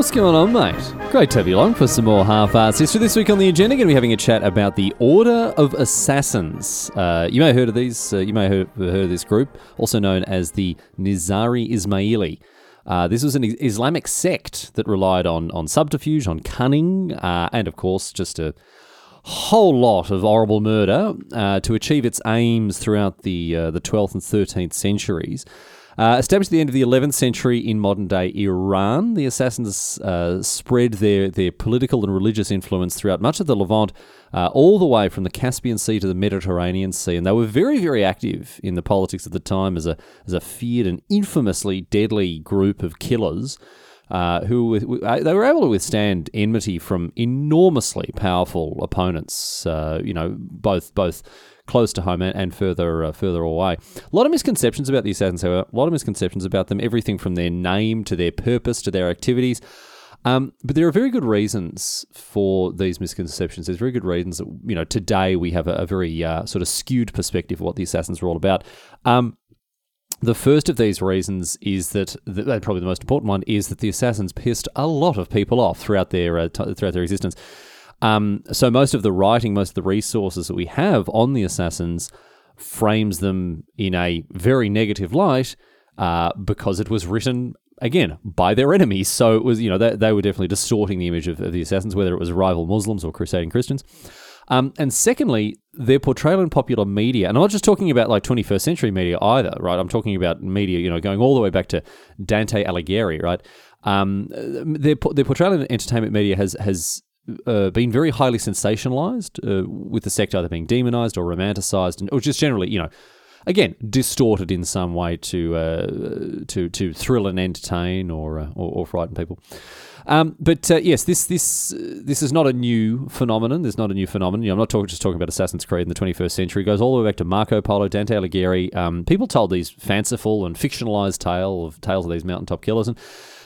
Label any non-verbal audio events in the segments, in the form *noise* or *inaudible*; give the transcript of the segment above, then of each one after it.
What's going on, mate? Great to have you along for some more half-assed history. This week on the agenda, going to be having a chat about the Order of Assassins. Uh, you may have heard of these. Uh, you may have heard of this group, also known as the Nizari Ismaili. Uh, this was an Islamic sect that relied on on subterfuge, on cunning, uh, and of course, just a whole lot of horrible murder uh, to achieve its aims throughout the uh, the 12th and 13th centuries. Uh, established at the end of the 11th century in modern day Iran, the assassins uh, spread their, their political and religious influence throughout much of the Levant, uh, all the way from the Caspian Sea to the Mediterranean Sea. And they were very, very active in the politics of the time as a, as a feared and infamously deadly group of killers. Uh, who uh, they were able to withstand enmity from enormously powerful opponents. Uh, you know, both both close to home and, and further uh, further away. A lot of misconceptions about the assassins. However, a lot of misconceptions about them. Everything from their name to their purpose to their activities. Um, but there are very good reasons for these misconceptions. There's very good reasons that you know today we have a, a very uh, sort of skewed perspective of what the assassins were all about. Um, the first of these reasons is that, that probably the most important one is that the assassins pissed a lot of people off throughout their uh, t- throughout their existence. Um, so most of the writing, most of the resources that we have on the assassins frames them in a very negative light uh, because it was written again by their enemies. So it was, you know, they, they were definitely distorting the image of, of, the assassins, whether it was rival Muslims or crusading Christians. Um, and secondly, their portrayal in popular media, and I'm not just talking about like 21st century media either, right? I'm talking about media, you know, going all the way back to Dante Alighieri, right? Um, their their portrayal in entertainment media has has uh, been very highly sensationalized, uh, with the sect either being demonized or romanticized, and, or just generally, you know, again, distorted in some way to uh, to to thrill and entertain or uh, or, or, frighten people. Um, but uh, yes, this this this is not a new phenomenon. There's not a new phenomenon. You know, I'm not just talking about Assassin's Creed in the 21st century. It goes all the way back to Marco Polo, Dante Alighieri. Um, people told these fanciful and fictionalized tale of tales of these mountaintop killers and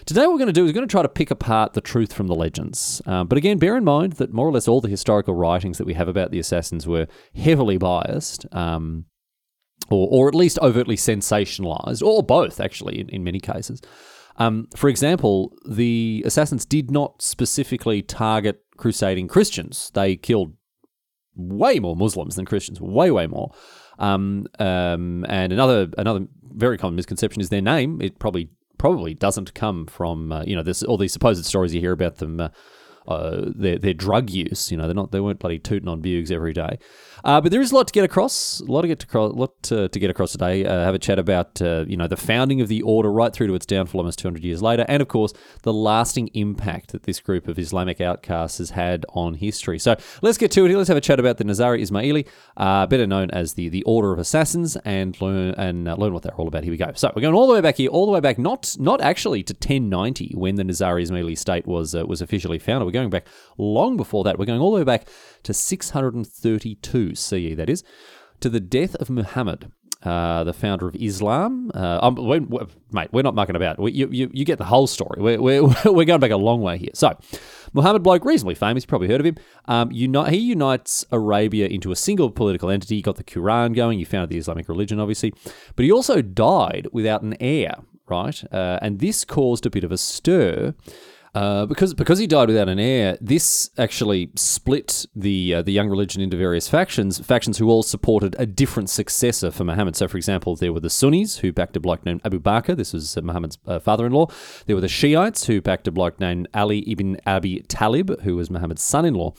Today, what we're going to do is we're going to try to pick apart the truth from the legends. Um, but again, bear in mind that more or less all the historical writings that we have about the assassins were heavily biased. Um, or, or at least overtly sensationalized, or both, actually, in, in many cases. Um, for example, the assassins did not specifically target crusading Christians. They killed way more Muslims than Christians, way, way more. Um, um, and another another very common misconception is their name. It probably probably doesn't come from uh, you know this all these supposed stories you hear about them uh, uh, their their drug use. You know, they're not they weren't bloody tooting on bugs every day. Uh, but there is a lot to get across, a lot to get to, lot to, to get across today. Uh, have a chat about uh, you know the founding of the order right through to its downfall almost 200 years later, and of course the lasting impact that this group of Islamic outcasts has had on history. So let's get to it. Let's have a chat about the Nizari Ismaili, uh, better known as the the Order of Assassins, and learn and uh, learn what they're all about. Here we go. So we're going all the way back here, all the way back, not not actually to 1090 when the Nizari Ismaili state was was officially founded. We're going back long before that. We're going all the way back to 632 CE, that is, to the death of Muhammad. Uh, the founder of Islam. Uh, um, we're, we're, mate, we're not mucking about. We, you, you, you, get the whole story. We're, we're, *laughs* we're going back a long way here. So, Muhammad bloke, reasonably famous, you probably heard of him. Um, unite, he unites Arabia into a single political entity. He got the Quran going. He founded the Islamic religion, obviously. But he also died without an heir, right? Uh, and this caused a bit of a stir uh, because because he died without an heir, this actually split the uh, the young religion into various factions. Factions who all supported a different successor for Muhammad. So, for example, there were the Sunnis who backed a bloke named Abu Bakr. This was uh, Muhammad's uh, father-in-law. There were the Shiites who backed a bloke named Ali ibn Abi Talib, who was Muhammad's son-in-law.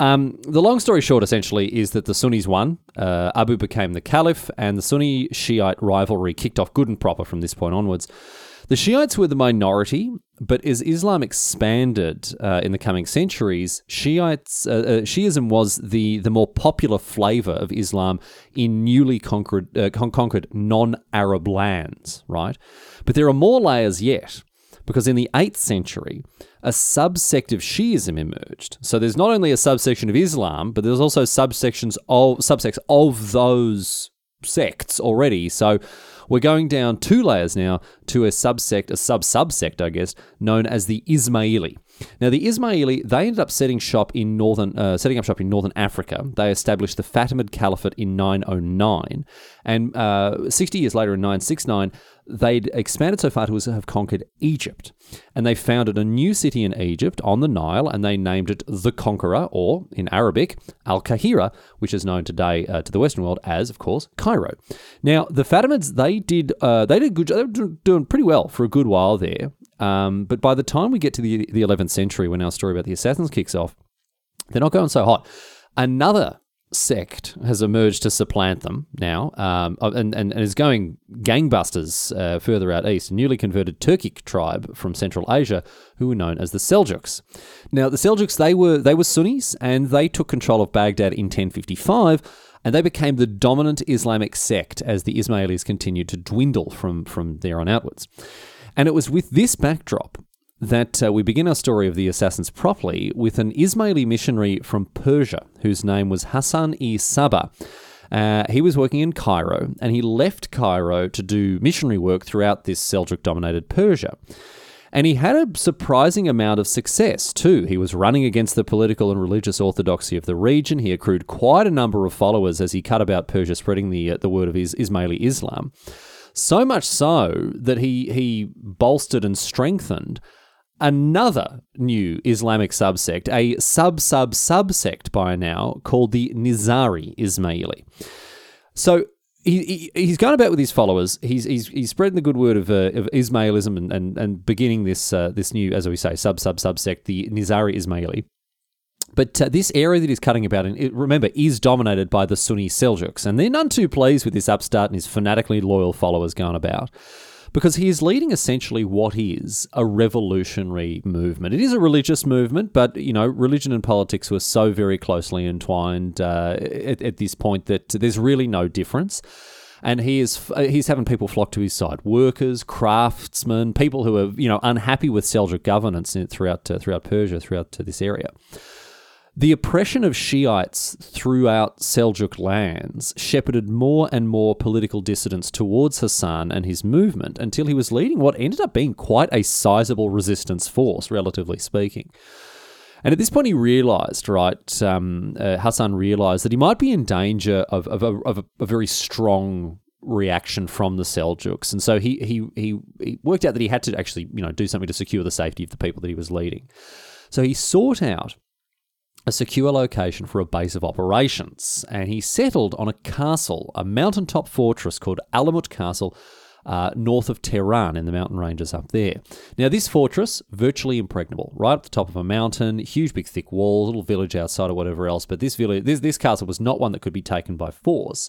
Um, the long story short, essentially, is that the Sunnis won. Uh, Abu became the caliph, and the Sunni Shiite rivalry kicked off good and proper from this point onwards. The Shiites were the minority, but as Islam expanded uh, in the coming centuries, Shiites uh, uh, Shiism was the the more popular flavor of Islam in newly conquered uh, con- conquered non-Arab lands, right? But there are more layers yet, because in the eighth century, a subsect of Shiism emerged. So there's not only a subsection of Islam, but there's also subsections of subsects of those sects already. So We're going down two layers now to a subsect, a sub subsect, I guess, known as the Ismaili. Now, the Ismaili they ended up setting shop in northern, uh, setting up shop in northern Africa. They established the Fatimid Caliphate in 909, and uh, 60 years later, in 969, they'd expanded so far to have conquered Egypt. And they founded a new city in Egypt on the Nile, and they named it the Conqueror, or in Arabic, Al Qahira, which is known today uh, to the Western world as, of course, Cairo. Now, the Fatimids they did uh, they did good. They were doing pretty well for a good while there. Um, but by the time we get to the the 11th century, when our story about the assassins kicks off, they're not going so hot. Another sect has emerged to supplant them now um, and, and, and, is going gangbusters uh, further out east. A newly converted Turkic tribe from Central Asia who were known as the Seljuks. Now, the Seljuks, they were, they were Sunnis and they took control of Baghdad in 1055 and they became the dominant Islamic sect as the Ismailis continued to dwindle from, from there on outwards. And it was with this backdrop that uh, we begin our story of the assassins properly with an Ismaili missionary from Persia whose name was Hassan e Saba. Uh, he was working in Cairo and he left Cairo to do missionary work throughout this Seljuk dominated Persia. And he had a surprising amount of success too. He was running against the political and religious orthodoxy of the region. He accrued quite a number of followers as he cut about Persia, spreading the, uh, the word of his Ismaili Islam. So much so that he, he bolstered and strengthened another new Islamic subsect, a sub sub subsect by now called the Nizari Ismaili. So he, he, he's going about with his followers. He's he's, he's spreading the good word of, uh, of Ismailism and, and, and beginning this uh, this new, as we say, sub sub subsect, the Nizari Ismaili. But uh, this area that he's cutting about, in, remember, is dominated by the Sunni Seljuks, and they're none too pleased with this upstart and his fanatically loyal followers going about because he is leading essentially what is a revolutionary movement. It is a religious movement, but you know, religion and politics were so very closely entwined uh, at, at this point that there's really no difference. And he is he's having people flock to his side. Workers craftsmen people who are you know unhappy with Seljuk governance throughout uh, throughout Persia throughout uh, this area the oppression of Shiites throughout Seljuk lands shepherded more and more political dissidents towards Hassan and his movement until he was leading what ended up being quite a sizable resistance force, relatively speaking. And at this point, he realized, right, um, uh, Hassan realized that he might be in danger of, of, a, of a, a very strong reaction from the Seljuks, and so he, he he he worked out that he had to actually you know do something to secure the safety of the people that he was leading. So he sought out a secure location for a base of operations, and he settled on a castle, a mountaintop fortress called Alamut Castle. Uh, north of Tehran in the mountain ranges up there. Now, this fortress, virtually impregnable, right at the top of a mountain, huge, big, thick walls, little village outside or whatever else. But this village, this, this castle was not one that could be taken by force.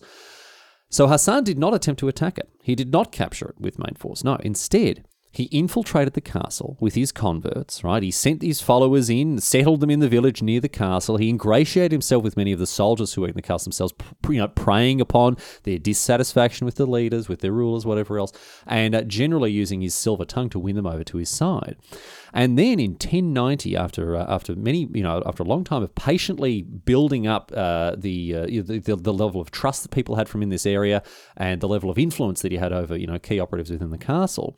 So Hassan did not attempt to attack it. He did not capture it with main force. No, instead, he infiltrated the castle with his converts, right? He sent these followers in, settled them in the village near the castle. He ingratiated himself with many of the soldiers who were in the castle themselves, you know, preying upon their dissatisfaction with the leaders, with their rulers, whatever else, and uh, generally using his silver tongue to win them over to his side. And then in 1090, after uh, after many, you know, after a long time of patiently building up uh, the, uh, the, the the level of trust that people had from in this area and the level of influence that he had over, you know, key operatives within the castle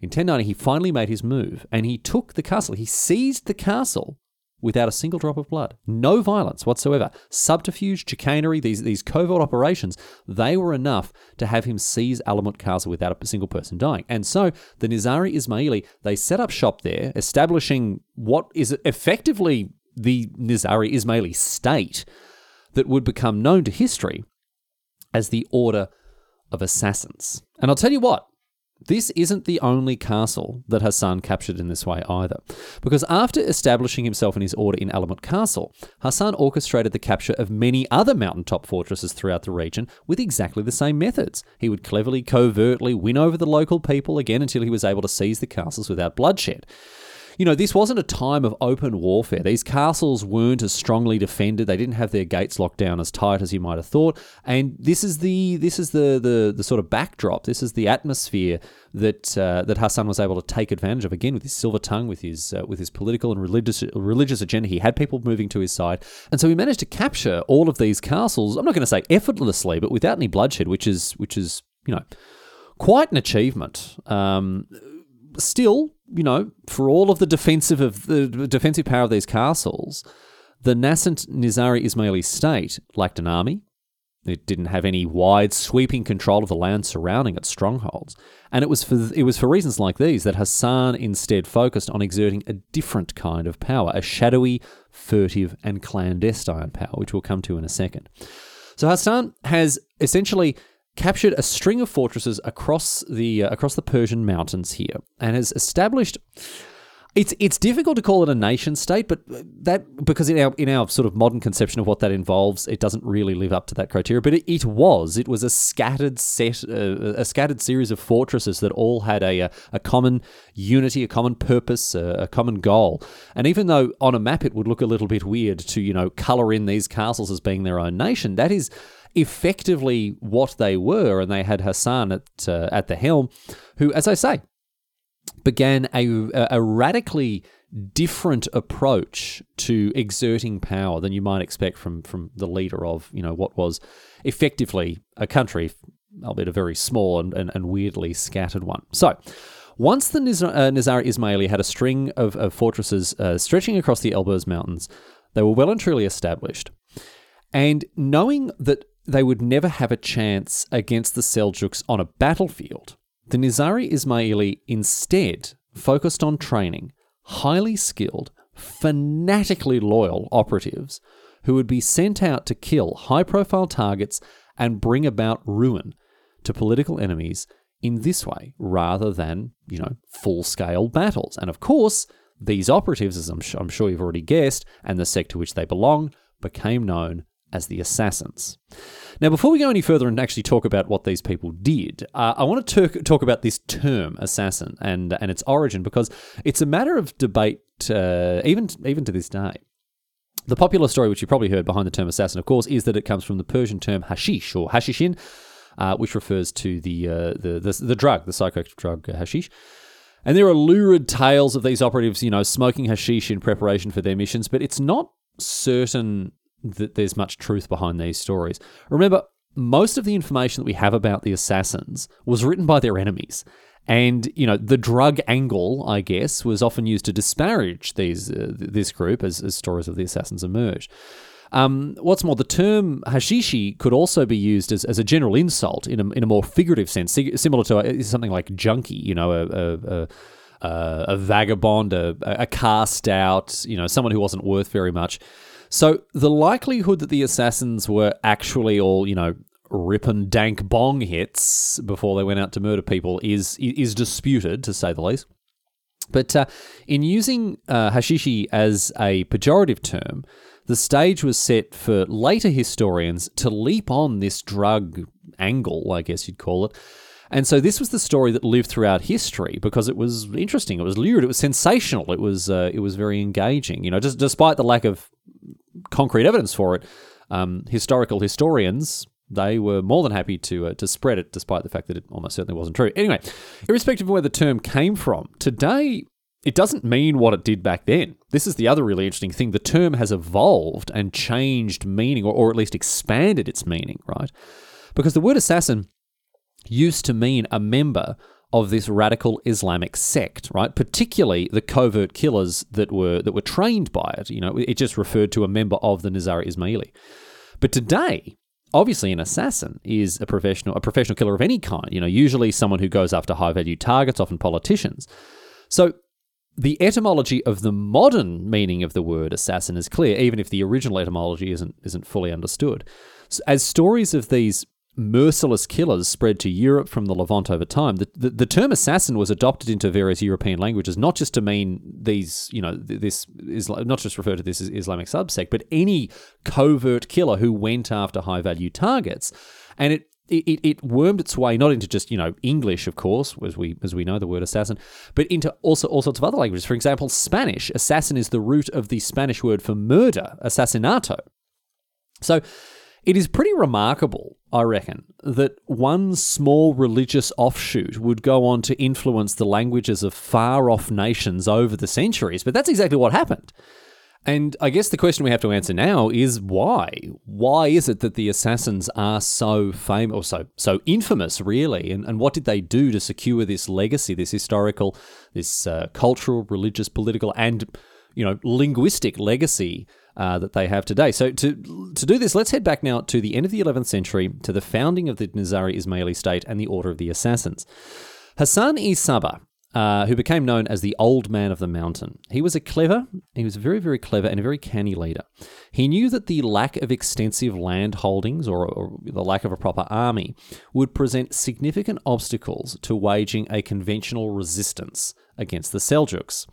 in 1090, he finally made his move and he took the castle. He seized the castle without a single drop of blood. No violence whatsoever. Subterfuge, chicanery, these, these covert operations, they were enough to have him seize Alamut Castle without a single person dying. And so the Nizari Ismaili, they set up shop there, establishing what is effectively the Nizari Ismaili state that would become known to history as the Order of Assassins. And I'll tell you what, this isn't the only castle that Hassan captured in this way either, because after establishing himself and his order in Alamut Castle, Hassan orchestrated the capture of many other mountaintop fortresses throughout the region with exactly the same methods. He would cleverly, covertly win over the local people again until he was able to seize the castles without bloodshed you know, this wasn't a time of open warfare. These castles weren't as strongly defended. They didn't have their gates locked down as tight as you might have thought. And this is the this is the the, the sort of backdrop. This is the atmosphere that uh, that Hassan was able to take advantage of again with his silver tongue, with his uh, with his political and religious religious agenda. He had people moving to his side, and so he managed to capture all of these castles. I'm not going to say effortlessly, but without any bloodshed, which is which is you know quite an achievement. Um, still, you know, for all of the defensive of the defensive power of these castles, the nascent Nizari Ismaili state lacked an army. It didn't have any wide, sweeping control of the land surrounding its strongholds, and it was for it was for reasons like these that Hassan instead focused on exerting a different kind of power, a shadowy, furtive, and clandestine power, which we'll come to in a second. So Hassan has essentially captured a string of fortresses across the uh, across the Persian mountains here, and has established. It's it's difficult to call it a nation state, but that because in our in our sort of modern conception of what that involves, it doesn't really live up to that criteria. But it, it was it was a scattered set uh, a scattered series of fortresses that all had a a, a common unity, a common purpose, a, a common goal. And even though on a map it would look a little bit weird to you know color in these castles as being their own nation, that is effectively what they were, and they had Hassan at uh, at the helm, who, as I say, began a, a radically different approach to exerting power than you might expect from from the leader of you know what was effectively a country, albeit a very small and, and, and weirdly scattered one. So. Once the Nizar, uh, Nizar Ismaili had a string of, of fortresses uh, stretching across the Elburz Mountains, they were well and truly established. And knowing that they would never have a chance against the Seljuks on a battlefield, the Nizari Ismaili instead focused on training highly skilled, fanatically loyal operatives who would be sent out to kill high profile targets and bring about ruin to political enemies in this way rather than, you know, full scale battles. And of course, these operatives, as I'm, I'm sure you've already guessed, and the sect to which they belong, became known as the Assassins. Now, before we go any further and actually talk about what these people did, uh, I want to talk, talk about this term assassin and and its origin because it's a matter of debate uh, even even to this day. The popular story, which you probably heard behind the term assassin, of course, is that it comes from the Persian term hashish or hashishin, uh, which refers to the, uh, the, the the drug, the psychoactive drug uh, hashish. And there are lurid tales of these operatives, you know, smoking hashish in preparation for their missions, but it's not certain that there's much truth behind these stories. Remember, most of the information that we have about the assassins was written by their enemies. And you know the drug angle, I guess, was often used to disparage these uh, this group as, as stories of the assassins emerged. Um, what's more, the term hashishi could also be used as, as a general insult in a, in a more figurative sense, similar to something like junkie, you know, a, a, a, a vagabond, a, a cast out, you know, someone who wasn't worth very much. So the likelihood that the assassins were actually all, you know, ripping dank bong hits before they went out to murder people is is disputed, to say the least. But uh, in using uh, hashishi as a pejorative term, the stage was set for later historians to leap on this drug angle, I guess you'd call it. And so this was the story that lived throughout history because it was interesting, it was lurid, it was sensational, it was uh, it was very engaging. You know, just despite the lack of concrete evidence for it, um, historical historians they were more than happy to uh, to spread it, despite the fact that it almost certainly wasn't true. Anyway, irrespective of where the term came from, today it doesn't mean what it did back then. This is the other really interesting thing. The term has evolved and changed meaning, or, or at least expanded its meaning, right? Because the word assassin used to mean a member of this radical Islamic sect, right? Particularly the covert killers that were that were trained by it. You know, it just referred to a member of the Nizar Ismaili. But today, obviously, an assassin is a professional a professional killer of any kind. You know, usually someone who goes after high value targets, often politicians. So. The etymology of the modern meaning of the word assassin is clear, even if the original etymology isn't isn't fully understood. As stories of these merciless killers spread to Europe from the Levant over time. The, the, the, term assassin was adopted into various European languages, not just to mean these, you know, this is not just refer to this as Islamic subsect, but any covert killer who went after high value targets. And it it, it wormed its way not into just you know English, of course, as we as we know the word assassin, but into also all sorts of other languages. For example, Spanish. Assassin is the root of the Spanish word for murder, assassinato. So it is pretty remarkable, I reckon, that one small religious offshoot would go on to influence the languages of far off nations over the centuries. But that's exactly what happened. And I guess the question we have to answer now is why? Why is it that the assassins are so famous, or so so infamous, really? And, and what did they do to secure this legacy, this historical, this uh, cultural, religious, political, and you know linguistic legacy uh, that they have today? So to to do this, let's head back now to the end of the 11th century, to the founding of the Nizari Ismaili state and the Order of the Assassins. Hassan e Sabah uh, who became known as the Old Man of the Mountain. He was a clever, he was very, very clever and a very canny leader. He knew that the lack of extensive land holdings or, or the lack of a proper army would present significant obstacles to waging a conventional resistance against the Seljuks.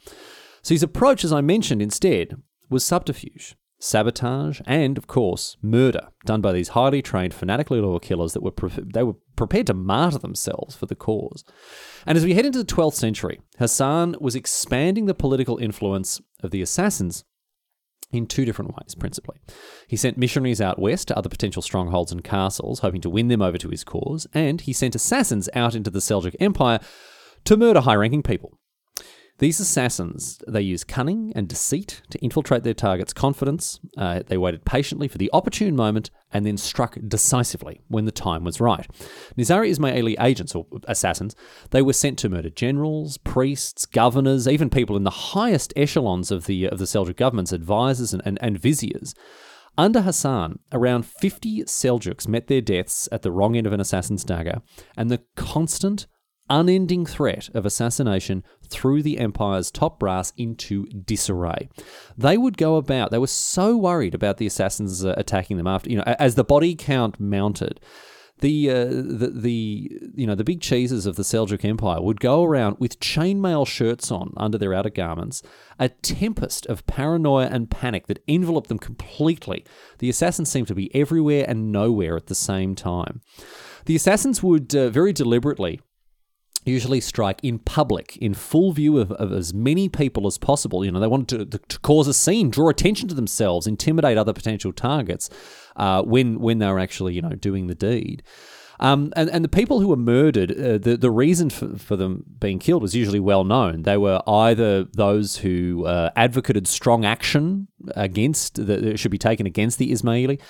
So his approach, as I mentioned instead, was subterfuge sabotage, and of course, murder done by these highly trained, fanatically loyal killers that were pre- they were prepared to martyr themselves for the cause. And as we head into the 12th century, Hassan was expanding the political influence of the assassins in two different ways, principally. He sent missionaries out west to other potential strongholds and castles, hoping to win them over to his cause, and he sent assassins out into the Seljuk Empire to murder high ranking people. These assassins, they use cunning and deceit to infiltrate their target's confidence. Uh, they waited patiently for the opportune moment and then struck decisively when the time was right. Nizari Ismaili agents, or assassins, they were sent to murder generals, priests, governors, even people in the highest echelons of the, of the Seljuk government's advisors and, and, and viziers. Under Hassan, around 50 Seljuks met their deaths at the wrong end of an assassin's dagger, and the constant unending threat of assassination threw the empire's top brass into disarray. They would go about, they were so worried about the assassins uh, attacking them after, you know, as the body count mounted. The, uh, the the you know the big cheeses of the Seljuk Empire would go around with chainmail shirts on under their outer garments, a tempest of paranoia and panic that enveloped them completely. The assassins seemed to be everywhere and nowhere at the same time. The assassins would uh, very deliberately usually strike in public, in full view of, of, as many people as possible. You know, they wanted to, to, cause a scene, draw attention to themselves, intimidate other potential targets uh, when when they were actually, you know, doing the deed. Um, and, and the people who were murdered, uh, the, the reason for, for them being killed was usually well known. They were either those who uh, advocated strong action against, that should be taken against the Ismaili,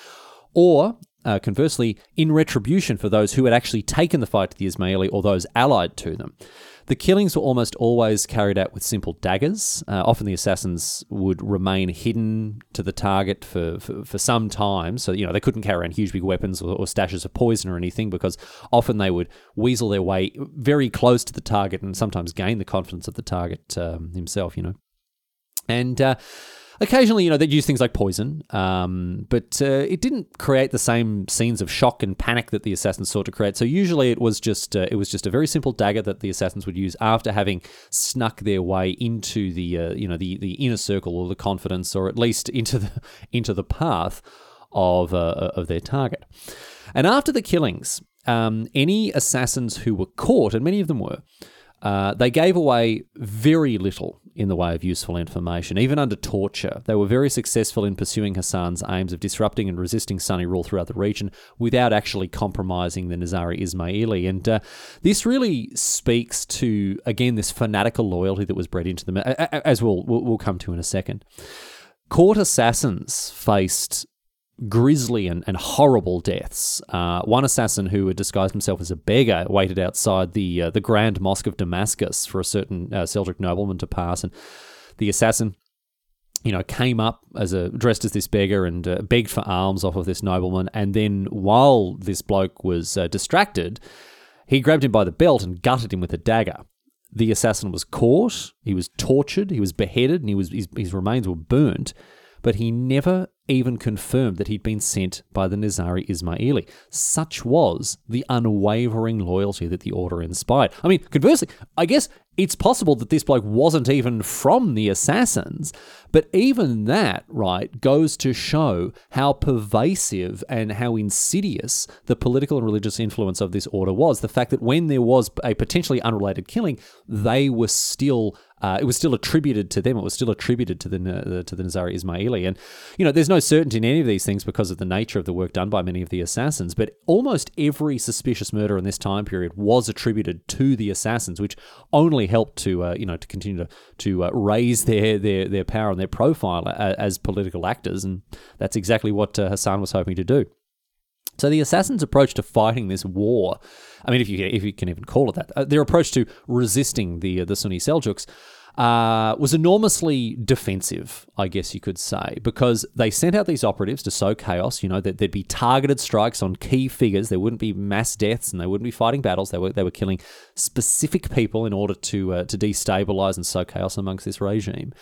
or uh, conversely, in retribution for those who had actually taken the fight to the Ismaili or those allied to them. The killings were almost always carried out with simple daggers. Uh, often the assassins would remain hidden to the target for, for, for, some time. So, you know, they couldn't carry around huge big weapons or, or, stashes of poison or anything because often they would weasel their way very close to the target and sometimes gain the confidence of the target um, himself, you know. And uh, Occasionally, you know, they'd use things like poison, um, but uh, it didn't create the same scenes of shock and panic that the assassins sought to create. So usually, it was just uh, it was just a very simple dagger that the assassins would use after having snuck their way into the uh, you know the the inner circle or the confidence, or at least into the *laughs* into the path of uh, of their target. And after the killings, um, any assassins who were caught, and many of them were, uh, they gave away very little in the way of useful information, even under torture. They were very successful in pursuing Hassan's aims of disrupting and resisting Sunni rule throughout the region without actually compromising the Nizari Ismaili. And uh, this really speaks to, again, this fanatical loyalty that was bred into them, as we'll, we'll come to in a second. Court assassins faced grisly and, and horrible deaths. Uh, one assassin who had disguised himself as a beggar waited outside the uh, the Grand Mosque of Damascus for a certain uh, Seljuk nobleman to pass, and the assassin. You know, came up as a dressed as this beggar and uh, begged for alms off of this nobleman, and then while this bloke was uh, distracted, he grabbed him by the belt and gutted him with a dagger. The assassin was caught, he was tortured, he was beheaded, and he was his, his remains were burnt but he never even confirmed that he'd been sent by the Nizari Ismaili. Such was the unwavering loyalty that the order inspired. I mean, conversely, I guess it's possible that this bloke wasn't even from the assassins, but even that, right, goes to show how pervasive and how insidious the political and religious influence of this order was. The fact that when there was a potentially unrelated killing, they were still uh, it was still attributed to them. It was still attributed to the, the to the Nizari Ismaili, and you know, there's no certainty in any of these things because of the nature of the work done by many of the assassins. But almost every suspicious murder in this time period was attributed to the assassins, which only helped to uh, you know to continue to to uh, raise their their their power and their profile as, as political actors, and that's exactly what uh, Hassan was hoping to do. So the assassins' approach to fighting this war, I mean, if you if you can even call it that, uh, their approach to resisting the uh, the Sunni Seljuks uh, was enormously defensive, I guess you could say, because they sent out these operatives to sow chaos. You know that there'd be targeted strikes on key figures. There wouldn't be mass deaths, and they wouldn't be fighting battles. They were they were killing specific people in order to uh, to destabilize and sow chaos amongst this regime.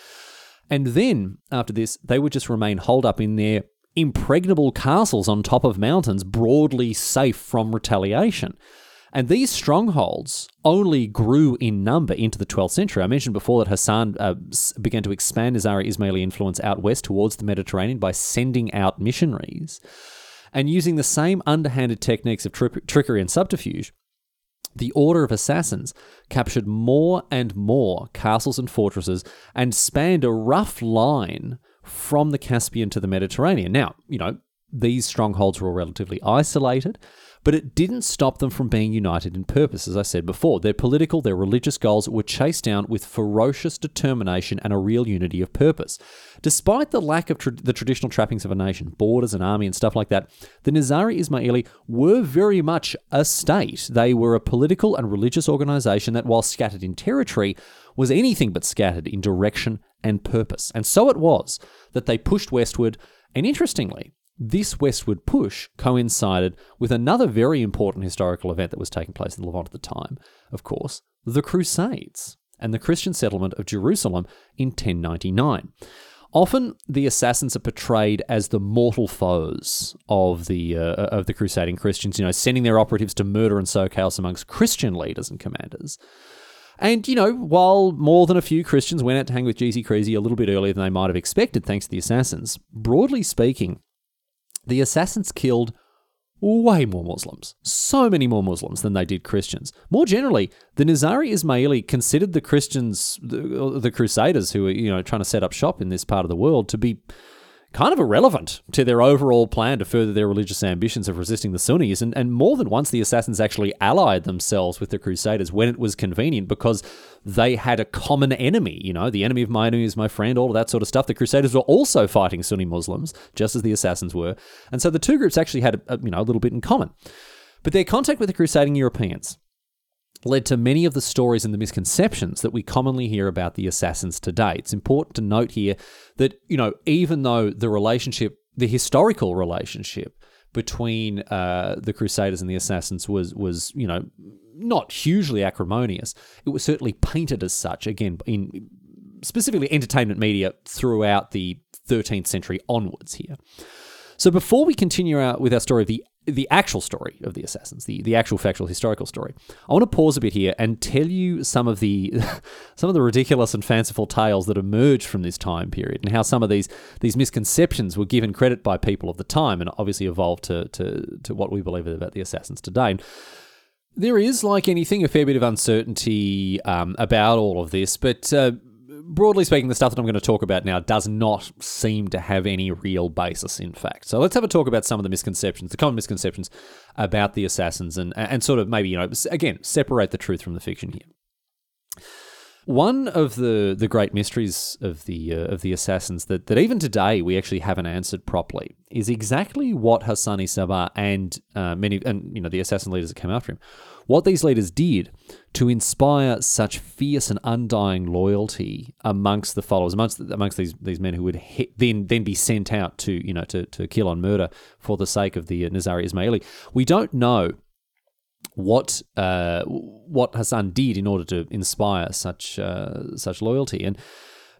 And then after this, they would just remain holed up in their impregnable castles on top of mountains, broadly safe from retaliation. And these strongholds only grew in number into the 12th century. I mentioned before that Hassan uh, began to expand Nizari Ismaili influence out west towards the Mediterranean by sending out missionaries. And using the same underhanded techniques of tri- trickery and subterfuge, the Order of Assassins captured more and more castles and fortresses and spanned a rough line from the Caspian to the Mediterranean. Now, you know, these strongholds were all relatively isolated, but it didn't stop them from being united in purpose, as I said before. Their political, their religious goals were chased down with ferocious determination and a real unity of purpose. Despite the lack of tra- the traditional trappings of a nation, borders, and army, and stuff like that, the Nizari Ismaili were very much a state. They were a political and religious organization that, while scattered in territory, was anything but scattered in direction and purpose. And so it was that they pushed westward, and interestingly, this westward push coincided with another very important historical event that was taking place in Levant at the time, of course, the Crusades and the Christian settlement of Jerusalem in 1099. Often, the assassins are portrayed as the mortal foes of the uh, of the crusading Christians. You know, sending their operatives to murder and sow chaos amongst Christian leaders and commanders. And, you know, while more than a few Christians went out to hang with Jeezy Crazy a little bit earlier than they might have expected, thanks to the assassins, broadly speaking, the assassins killed way more Muslims, so many more Muslims than they did Christians. More generally, the Nizari Ismaili considered the Christians, the, the Crusaders who were, you know, trying to set up shop in this part of the world to be kind of irrelevant to their overall plan to further their religious ambitions of resisting the Sunnis. And, and more than once, the assassins actually allied themselves with the Crusaders when it was convenient because they had a common enemy. You know, the enemy of my enemy is my friend, all of that sort of stuff. The Crusaders were also fighting Sunni Muslims, just as the assassins were. And so the two groups actually had, a, you know, a little bit in common. But their contact with the crusading Europeans led to many of the stories and the misconceptions that we commonly hear about the assassins today. It's important to note here that, you know, even though the relationship, the historical relationship between uh, the Crusaders and the assassins was, was, you know, not hugely acrimonious, it was certainly painted as such, again, in specifically entertainment media throughout the 13th century onwards here. So before we continue out with our story of the the actual story of the assassins, the, the actual factual historical story. I want to pause a bit here and tell you some of the *laughs* some of the ridiculous and fanciful tales that emerged from this time period and how some of these these misconceptions were given credit by people of the time and obviously evolved to to, to what we believe about the assassins today. And there is, like anything, a fair bit of uncertainty um, about all of this, but uh, broadly speaking, the stuff that I'm going to talk about now does not seem to have any real basis, in fact. So let's have a talk about some of the misconceptions, the common misconceptions about the assassins, and and sort of maybe you know again separate the truth from the fiction here. One of the, the great mysteries of the uh, of the assassins that, that even today we actually haven't answered properly is exactly what Hassani Sabah and uh, many and you know the assassin leaders that came after him what these leaders did to inspire such fierce and undying loyalty amongst the followers, amongst amongst these these men who would he- then then be sent out to you know to, to kill and murder for the sake of the Nizari Ismaili. We don't know what uh, what Hassan did in order to inspire such uh, such loyalty and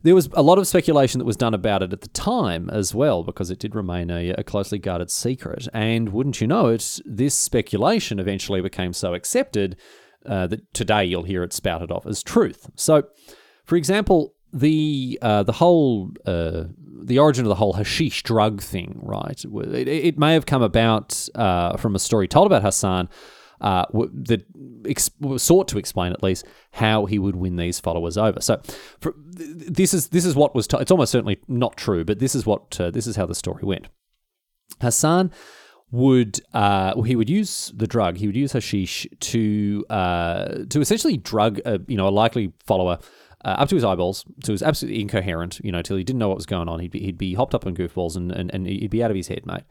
there was a lot of speculation that was done about it at the time as well, because it did remain a, a, closely guarded secret. And wouldn't you know it, this speculation eventually became so accepted uh, that today you'll hear it spouted off as truth. So, for example, the uh, the whole uh, the origin of the whole hashish drug thing, right? It, it may have come about uh, from a story told about Hassan uh, that ex- sought to explain at least how he would win these followers over. So for, this is this is what was. T- it's almost certainly not true, but this is what uh, this is how the story went. Hassan would uh, he would use the drug. He would use hashish to uh, to essentially drug a, you know a likely follower. Uh, up to his eyeballs, so he was absolutely incoherent, you know, till he didn't know what was going on. He'd be, he'd be hopped up on goofballs and, and, and he'd be out of his head, mate.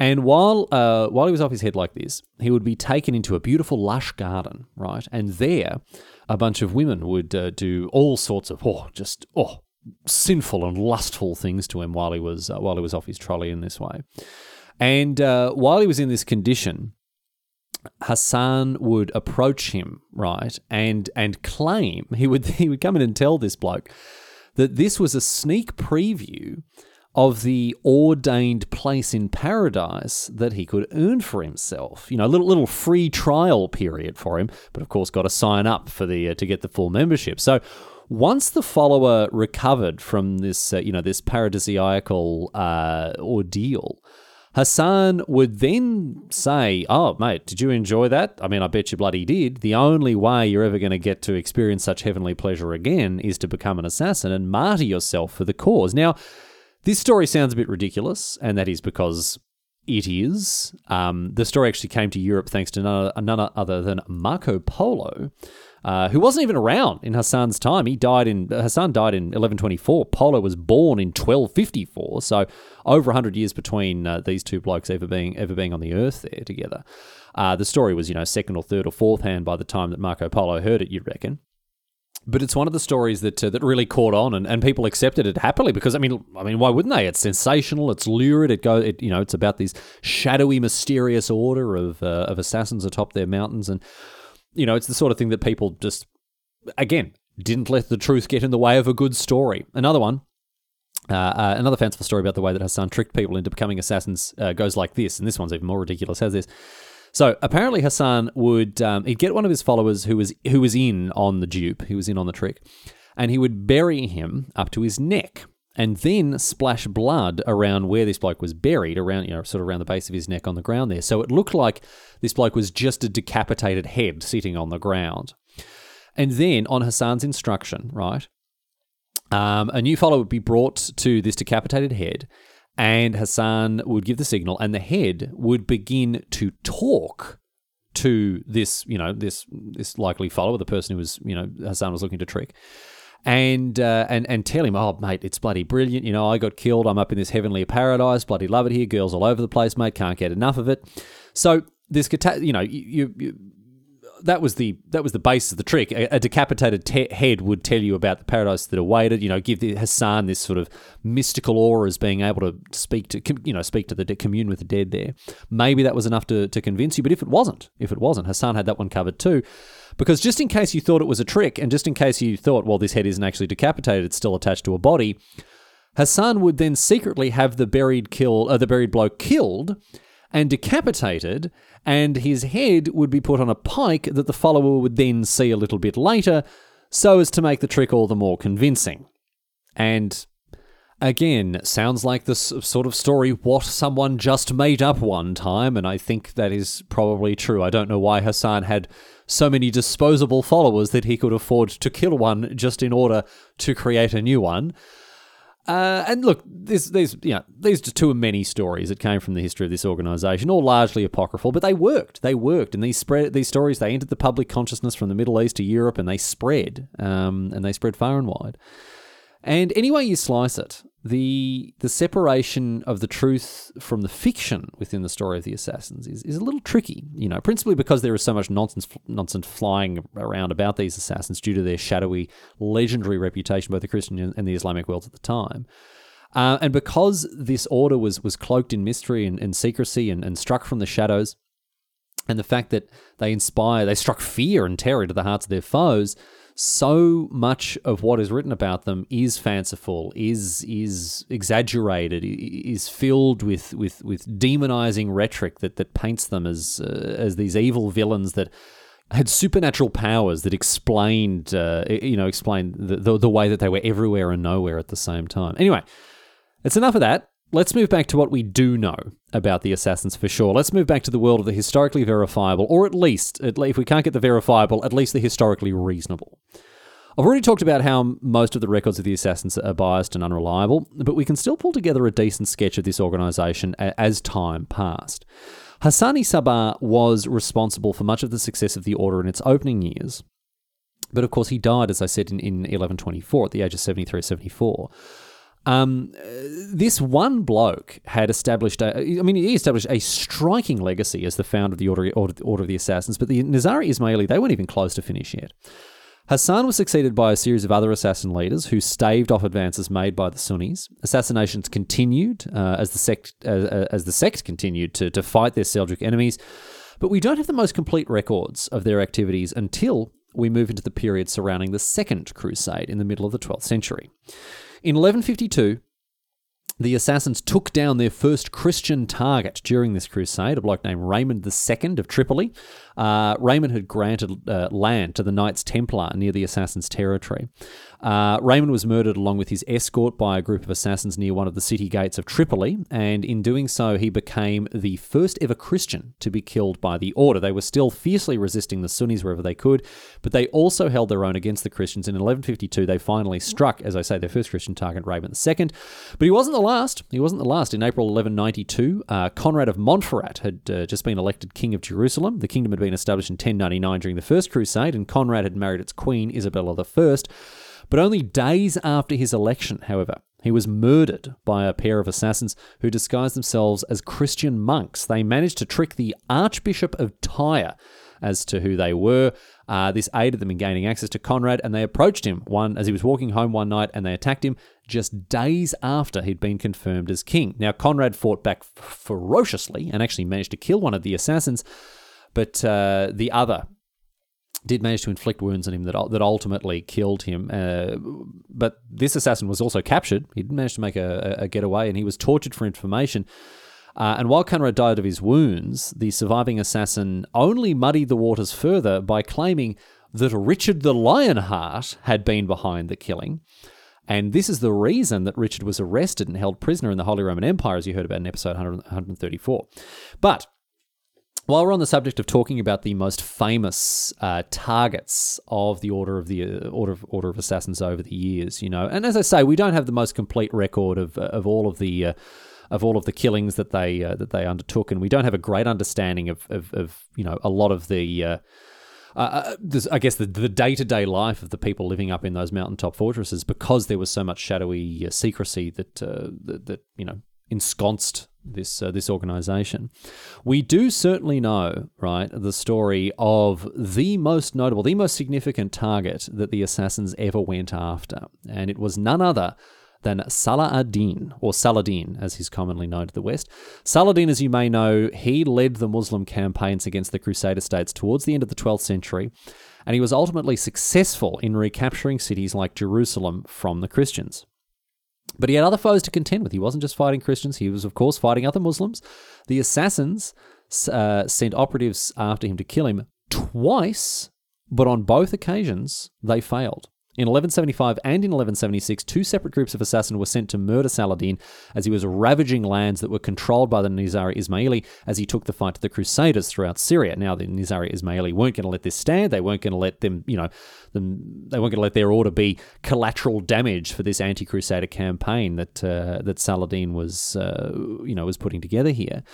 And while uh, while he was off his head like this, he would be taken into a beautiful lush garden, right? And there, a bunch of women would uh, do all sorts of oh, just oh, sinful and lustful things to him while he was uh, while he was off his trolley in this way. And uh, while he was in this condition, Hassan would approach him, right, and and claim he would *laughs* he would come in and tell this bloke that this was a sneak preview of the ordained place in paradise that he could earn for himself. You know, a little little free trial period for him, but of course got to sign up for the uh, to get the full membership. So once the follower recovered from this, uh, you know, this paradisiacal uh, ordeal, Hassan would then say, Oh, mate, did you enjoy that? I mean, I bet you bloody did. The only way you're ever going to get to experience such heavenly pleasure again is to become an assassin and martyr yourself for the cause. Now, this story sounds a bit ridiculous, and that is because it is. Um, the story actually came to Europe thanks to none, other than Marco Polo, uh, who wasn't even around in Hassan's time. He died in Hassan died in 1124. Polo was born in 1254, so over 100 years between uh, these two blokes ever being ever being on the earth there together. Uh, the story was, you know, second or third or fourth hand by the time that Marco Polo heard it, you'd reckon but it's one of the stories that uh, that really caught on and, and people accepted it happily because I mean I mean why wouldn't they? It's sensational, it's lurid, it go it, you know it's about this shadowy, mysterious order of uh, of assassins atop their mountains, and you know it's the sort of thing that people just again didn't let the truth get in the way of a good story. Another one. Uh, uh, another fanciful story about the way that Hassan tricked people into becoming assassins uh, goes like this, and this one's even more ridiculous. Has this? So apparently Hassan would um, he'd get one of his followers who was who was in on the dupe, who was in on the trick, and he would bury him up to his neck, and then splash blood around where this bloke was buried, around you know sort of around the base of his neck on the ground there. So it looked like this bloke was just a decapitated head sitting on the ground. And then on Hassan's instruction, right, um, a new follower would be brought to this decapitated head, and Hassan would give the signal, and the head would begin to talk to this, you know, this this likely follower, the person who was, you know, Hassan was looking to trick, and uh, and and tell him, oh mate, it's bloody brilliant. You know, I got killed. I'm up in this heavenly paradise. Bloody love it here. Girls all over the place, mate. Can't get enough of it. So this, you know, you, you that was the that was the base of the trick. A, a decapitated te- head would tell you about the paradise that awaited. You know, give the Hassan this sort of mystical aura as being able to speak to you know speak to the commune with the dead. There, maybe that was enough to to convince you. But if it wasn't, if it wasn't, Hassan had that one covered too. Because just in case you thought it was a trick, and just in case you thought, well, this head isn't actually decapitated, it's still attached to a body. Hassan would then secretly have the buried kill, uh, the buried bloke killed, and decapitated, and his head would be put on a pike that the follower would then see a little bit later, so as to make the trick all the more convincing. And again, sounds like this sort of story what someone just made up one time, and I think that is probably true. I don't know why Hassan had so many disposable followers that he could afford to kill one just in order to create a new one. Uh, and look, there's, there's, you know, these are two of many stories that came from the history of this organisation, all largely apocryphal, but they worked. They worked, and these spread these stories. They entered the public consciousness from the Middle East to Europe, and they spread, um, and they spread far and wide. And any way you slice it, the the separation of the truth from the fiction within the story of the assassins is, is a little tricky, you know, principally because there is so much nonsense nonsense flying around about these assassins due to their shadowy, legendary reputation, both the Christian and the Islamic worlds at the time. Uh, and because this order was was cloaked in mystery and, and secrecy and, and struck from the shadows, and the fact that they inspire, they struck fear and terror into the hearts of their foes, so much of what is written about them is fanciful, is is exaggerated, is filled with with with demonizing rhetoric that that paints them as uh, as these evil villains that had supernatural powers that explained uh, you know explained the, the the way that they were everywhere and nowhere at the same time. Anyway, it's enough of that. Let's move back to what we do know about the assassins for sure. Let's move back to the world of the historically verifiable, or at least, if we can't get the verifiable, at least the historically reasonable. I've already talked about how most of the records of the assassins are biased and unreliable, but we can still pull together a decent sketch of this organisation as time passed. Hassani Sabah was responsible for much of the success of the order in its opening years, but of course he died, as I said, in, in 1124 at the age of 73 74. Um, this one bloke had established, a, I mean, he established a striking legacy as the founder of the Order, Order, Order of the Assassins, but the Nizari Ismaili, they weren't even close to finish yet. Hassan was succeeded by a series of other assassin leaders who staved off advances made by the Sunnis. Assassinations continued uh, as the sect uh, as the sect continued to, to fight their Seljuk enemies, but we don't have the most complete records of their activities until we move into the period surrounding the Second Crusade in the middle of the 12th century. In 1152, the assassins took down their first Christian target during this crusade, a bloke named Raymond II of Tripoli. Uh, Raymond had granted uh, land to the Knights Templar near the assassins' territory. Uh, Raymond was murdered along with his escort by a group of assassins near one of the city gates of Tripoli, and in doing so, he became the first ever Christian to be killed by the order. They were still fiercely resisting the Sunnis wherever they could, but they also held their own against the Christians. In 1152, they finally struck, as I say, their first Christian target, Raymond II. But he wasn't the last. He wasn't the last. In April 1192, uh, Conrad of Montferrat had uh, just been elected king of Jerusalem. The kingdom had been established in 1099 during the First Crusade, and Conrad had married its queen, Isabella I. But only days after his election, however, he was murdered by a pair of assassins who disguised themselves as Christian monks. They managed to trick the Archbishop of Tyre as to who they were. Uh, this aided them in gaining access to Conrad, and they approached him one as he was walking home one night, and they attacked him just days after he'd been confirmed as king. Now Conrad fought back ferociously and actually managed to kill one of the assassins, but uh, the other did manage to inflict wounds on him that that ultimately killed him. Uh, but this assassin was also captured. He didn't manage to make a, a getaway, and he was tortured for information. Uh, and while Conrad died of his wounds, the surviving assassin only muddied the waters further by claiming that Richard the Lionheart had been behind the killing. And this is the reason that Richard was arrested and held prisoner in the Holy Roman Empire, as you heard about in episode 134. But while we're on the subject of talking about the most famous uh, targets of the Order of the uh, Order of Order of Assassins over the years, you know, and as I say, we don't have the most complete record of of all of the uh, of all of the killings that they uh, that they undertook, and we don't have a great understanding of of, of you know a lot of the. Uh, uh, I guess the the day to day life of the people living up in those mountaintop fortresses, because there was so much shadowy secrecy that, that that you know ensconced this uh, this organization. We do certainly know, right, the story of the most notable, the most significant target that the assassins ever went after, and it was none other than Salah ad-Din, or Saladin, as he's commonly known to the West. Saladin, as you may know, he led the Muslim campaigns against the Crusader states towards the end of the 12th century, and he was ultimately successful in recapturing cities like Jerusalem from the Christians. But he had other foes to contend with. He wasn't just fighting Christians, he was, of course, fighting other Muslims. The assassins uh, sent operatives after him to kill him twice, but on both occasions, they failed. In 1175 and in 1176, two separate groups of assassins were sent to murder Saladin as he was ravaging lands that were controlled by the Nizari Ismaili as he took the fight to the Crusaders throughout Syria. Now, the Nizari Ismaili weren't going to let this stand. They weren't going to let them, you know, them, they weren't going to let their order be collateral damage for this anti-Crusader campaign that uh, that Saladin was, uh, you know, was putting together here.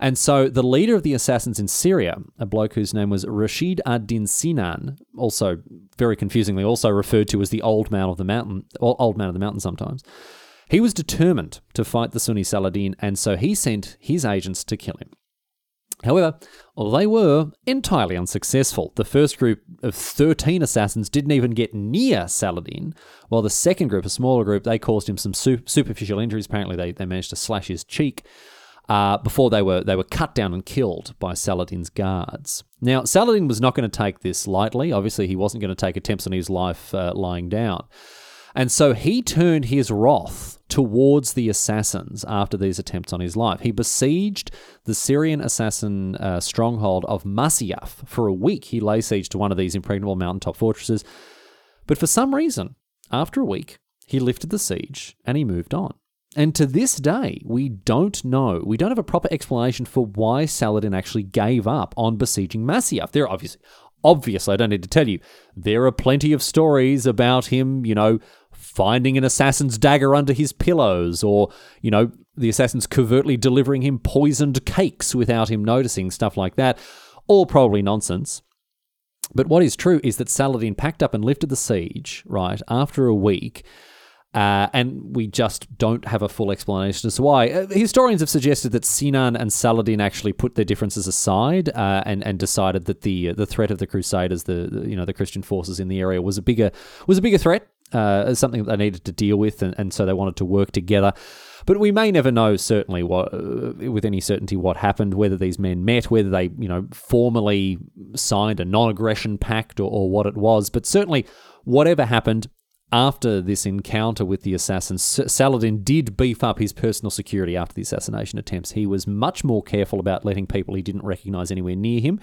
And so the leader of the assassins in Syria, a bloke whose name was Rashid ad-Din Sinan, also very confusingly also referred to as the old man of the mountain, or old man of the mountain sometimes, he was determined to fight the Sunni Saladin, and so he sent his agents to kill him. However, they were entirely unsuccessful. The first group of 13 assassins didn't even get near Saladin, while the second group, a smaller group, they caused him some superficial injuries. Apparently, they, they managed to slash his cheek uh, before they were they were cut down and killed by Saladin's guards. Now Saladin was not going to take this lightly. Obviously, he wasn't going to take attempts on his life uh, lying down, and so he turned his wrath towards the assassins after these attempts on his life. He besieged the Syrian assassin uh, stronghold of Masyaf for a week. He lay siege to one of these impregnable mountaintop fortresses, but for some reason, after a week, he lifted the siege and he moved on. And to this day, we don't know, we don't have a proper explanation for why Saladin actually gave up on besieging Masyaf. There are obviously, obviously, I don't need to tell you, there are plenty of stories about him, you know, finding an assassin's dagger under his pillows, or, you know, the assassins covertly delivering him poisoned cakes without him noticing, stuff like that. All probably nonsense. But what is true is that Saladin packed up and lifted the siege, right, after a week. Uh, and we just don't have a full explanation as to why. Uh, historians have suggested that Sinan and Saladin actually put their differences aside uh, and and decided that the uh, the threat of the Crusaders, the, the, you know the Christian forces in the area, was a bigger was a bigger threat, uh, something that they needed to deal with, and, and so they wanted to work together. But we may never know certainly what, uh, with any certainty, what happened. Whether these men met, whether they, you know, formally signed a non-aggression pact, or, or what it was. But certainly, whatever happened, after this encounter with the assassins, Saladin did beef up his personal security after the assassination attempts. He was much more careful about letting people he didn't recognize anywhere near him.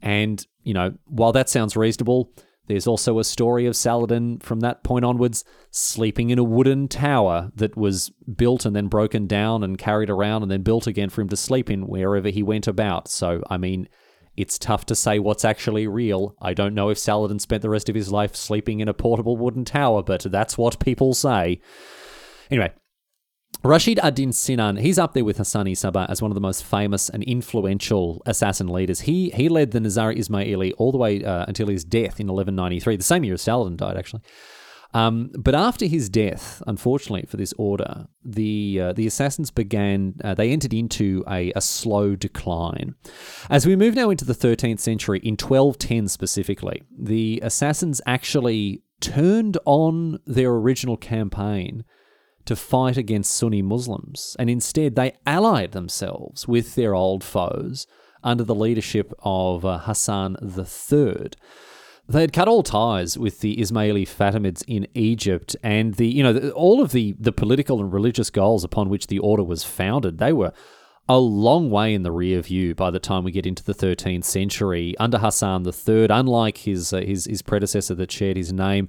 And, you know, while that sounds reasonable, there's also a story of Saladin from that point onwards sleeping in a wooden tower that was built and then broken down and carried around and then built again for him to sleep in wherever he went about. So, I mean, it's tough to say what's actually real. I don't know if Saladin spent the rest of his life sleeping in a portable wooden tower, but that's what people say. Anyway, Rashid ad-Din Sinan, he's up there with Hassani Sabah as one of the most famous and influential assassin leaders. He he led the Nizari Ismaili all the way uh, until his death in 1193, the same year as Saladin died, actually. Um, but after his death, unfortunately for this order, the uh, the assassins began. Uh, they entered into a, a slow decline. As we move now into the 13th century, in 1210 specifically, the assassins actually turned on their original campaign to fight against Sunni Muslims, and instead they allied themselves with their old foes under the leadership of uh, Hassan III. They had cut all ties with the Ismaili Fatimids in Egypt, and the you know all of the the political and religious goals upon which the order was founded. They were a long way in the rear view by the time we get into the 13th century under Hassan III. Unlike his uh, his his predecessor that shared his name,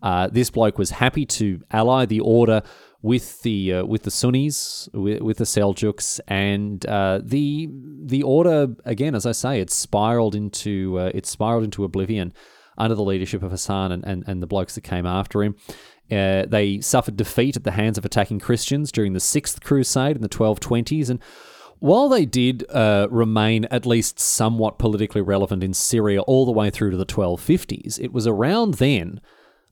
uh, this bloke was happy to ally the order with the uh, with the Sunnis, with, with the Seljuks, and uh, the the order again, as I say, it spiraled into uh, it spiraled into oblivion under the leadership of Hassan and, and, and the blokes that came after him. Uh, they suffered defeat at the hands of attacking Christians during the Sixth Crusade in the 1220s, and while they did uh, remain at least somewhat politically relevant in Syria all the way through to the 1250s, it was around then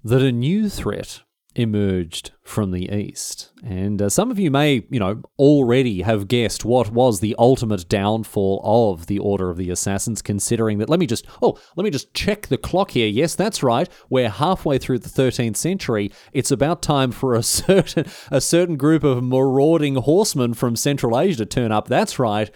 that a new threat emerged from the east. And uh, some of you may, you know, already have guessed what was the ultimate downfall of the Order of the Assassins, considering that, let me just, oh, let me just check the clock here. Yes, that's right. We're halfway through the 13th century. It's about time for a *laughs* certain, a certain group of marauding horsemen from Central Asia to turn up. That's right.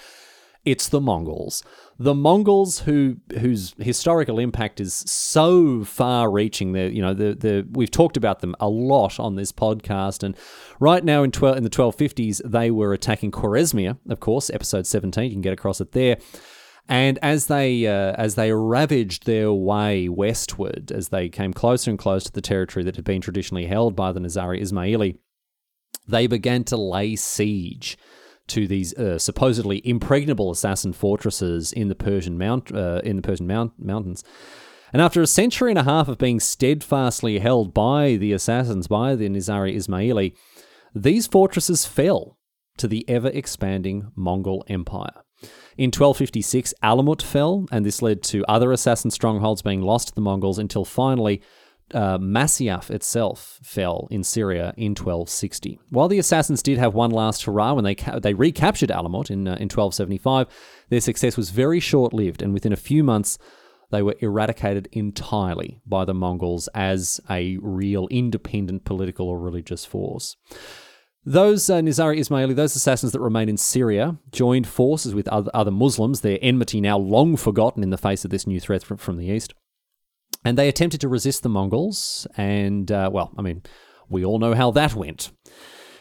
It's the Mongols the Mongols, who whose historical impact is so far-reaching, they you know the the we've talked about them a lot on this podcast, and right now in twelve in the twelve fifties they were attacking Khwarezmia, of course, episode seventeen. You can get across it there. And as they uh, as they ravaged their way westward, as they came closer and closer to the territory that had been traditionally held by the Nizari Ismaili, they began to lay siege to these uh, supposedly impregnable assassin fortresses in the Persian mount uh, in the Persian mount- mountains. And after a century and a half of being steadfastly held by the assassins, by the Nizari Ismaili, these fortresses fell to the ever expanding Mongol Empire. In 1256, Alamut fell, and this led to other assassin strongholds being lost to the Mongols until finally uh, Masyaf itself fell in Syria in 1260. While the assassins did have one last hurrah when they ca- they recaptured Alamut in uh, in 1275, their success was very short lived, and within a few months. They were eradicated entirely by the Mongols as a real independent political or religious force. Those uh, Nizari Ismaili, those assassins that remained in Syria, joined forces with other, other Muslims, their enmity now long forgotten in the face of this new threat from, from the east. And they attempted to resist the Mongols, and, uh, well, I mean, we all know how that went.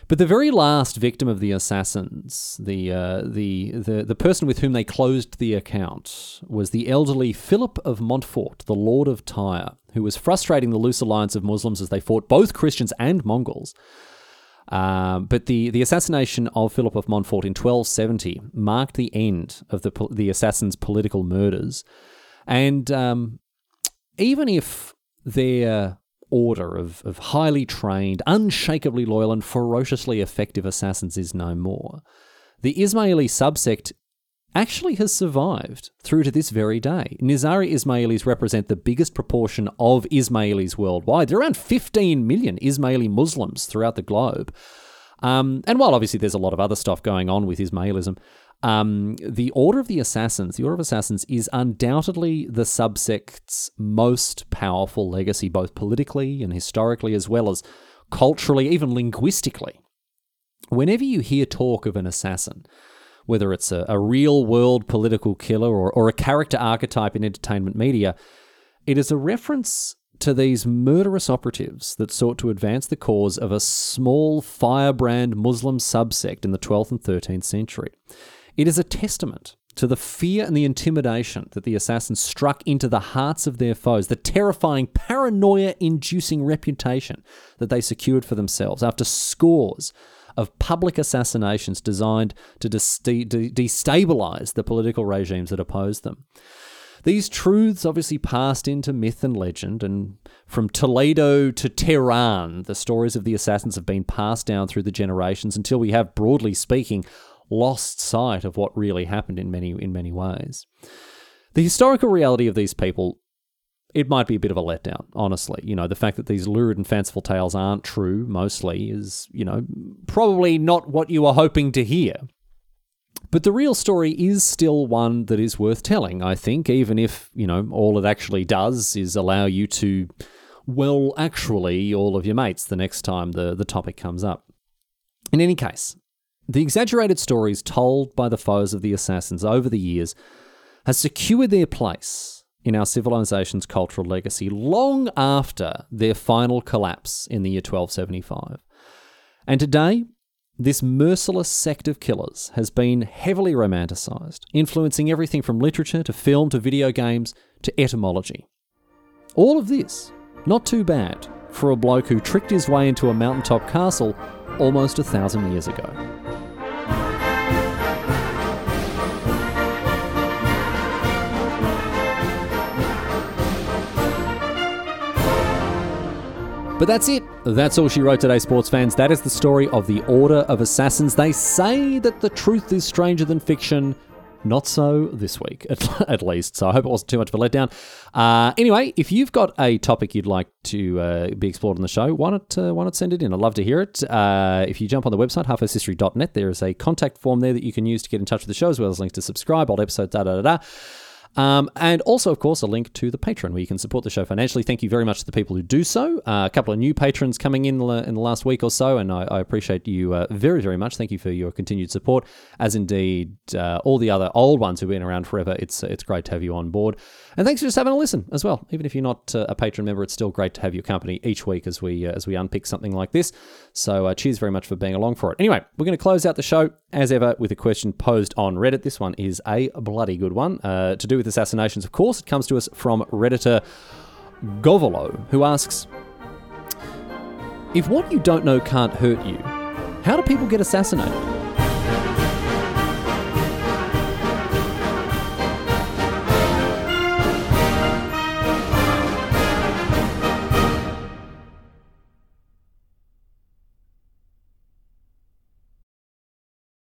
But the very last victim of the assassins, the, uh, the, the, the person with whom they closed the account, was the elderly Philip of Montfort, the Lord of Tyre, who was frustrating the loose alliance of Muslims as they fought both Christians and Mongols. Um, but the, the assassination of Philip of Montfort in 1270 marked the end of the, the assassin's political murders. And um, even if their order of, of highly trained, unshakably loyal, and ferociously effective assassins is no more, the Ismaili subsect actually has survived through to this very day. Nizari Ismailis represent the biggest proportion of Ismailis worldwide. There are around 15 million Ismaili Muslims throughout the globe. Um, and while obviously there's a lot of other stuff going on with Ismailism, um, the Order of the Assassins, the Order of Assassins, is undoubtedly the subsect's most powerful legacy, both politically and historically, as well as culturally, even linguistically. Whenever you hear talk of an assassin, whether it's a, a real world political killer or, or a character archetype in entertainment media, it is a reference to these murderous operatives that sought to advance the cause of a small firebrand Muslim subsect in the 12th and 13th century. It is a testament to the fear and the intimidation that the assassins struck into the hearts of their foes, the terrifying paranoia inducing reputation that they secured for themselves after scores of public assassinations designed to destabilize the political regimes that opposed them. These truths obviously passed into myth and legend, and from Toledo to Tehran, the stories of the assassins have been passed down through the generations until we have, broadly speaking, lost sight of what really happened in many in many ways. The historical reality of these people it might be a bit of a letdown, honestly. You know, the fact that these lurid and fanciful tales aren't true mostly is, you know, probably not what you are hoping to hear. But the real story is still one that is worth telling, I think, even if, you know, all it actually does is allow you to, well, actually, all of your mates the next time the, the topic comes up. In any case, the exaggerated stories told by the foes of the assassins over the years has secured their place in our civilization's cultural legacy long after their final collapse in the year 1275. And today, this merciless sect of killers has been heavily romanticized, influencing everything from literature to film to video games to etymology. All of this, not too bad for a bloke who tricked his way into a mountaintop castle almost a thousand years ago. But that's it. That's all she wrote today, sports fans. That is the story of the Order of Assassins. They say that the truth is stranger than fiction. Not so this week, *laughs* at, at, least. So I hope it wasn't too much of a letdown. Uh, anyway, if you've got a topic you'd like to uh, be explored on the show, why not, uh, why not send it in? I'd love to hear it. Uh, if you jump on the website, halfarsedhistory.net, there is a contact form there that you can use to get in touch with the show, as well as links to subscribe, old episodes, da da da da. Um, and also, of course, a link to the Patreon where you can support the show financially. Thank you very much to the people who do so. Uh, a couple of new patrons coming in in the last week or so, and I, I appreciate you uh, very, very much. Thank you for your continued support, as indeed uh, all the other old ones who've been around forever. It's it's great to have you on board, and thanks for just having a listen as well. Even if you're not uh, a patron member, it's still great to have your company each week as we uh, as we unpick something like this. So uh, cheers very much for being along for it. Anyway, we're going to close out the show as ever with a question posed on Reddit. This one is a bloody good one to do with assassinations, of course course, it comes to us from Redditor Govolo, who asks If what you don't know can't hurt you, how do people get assassinated?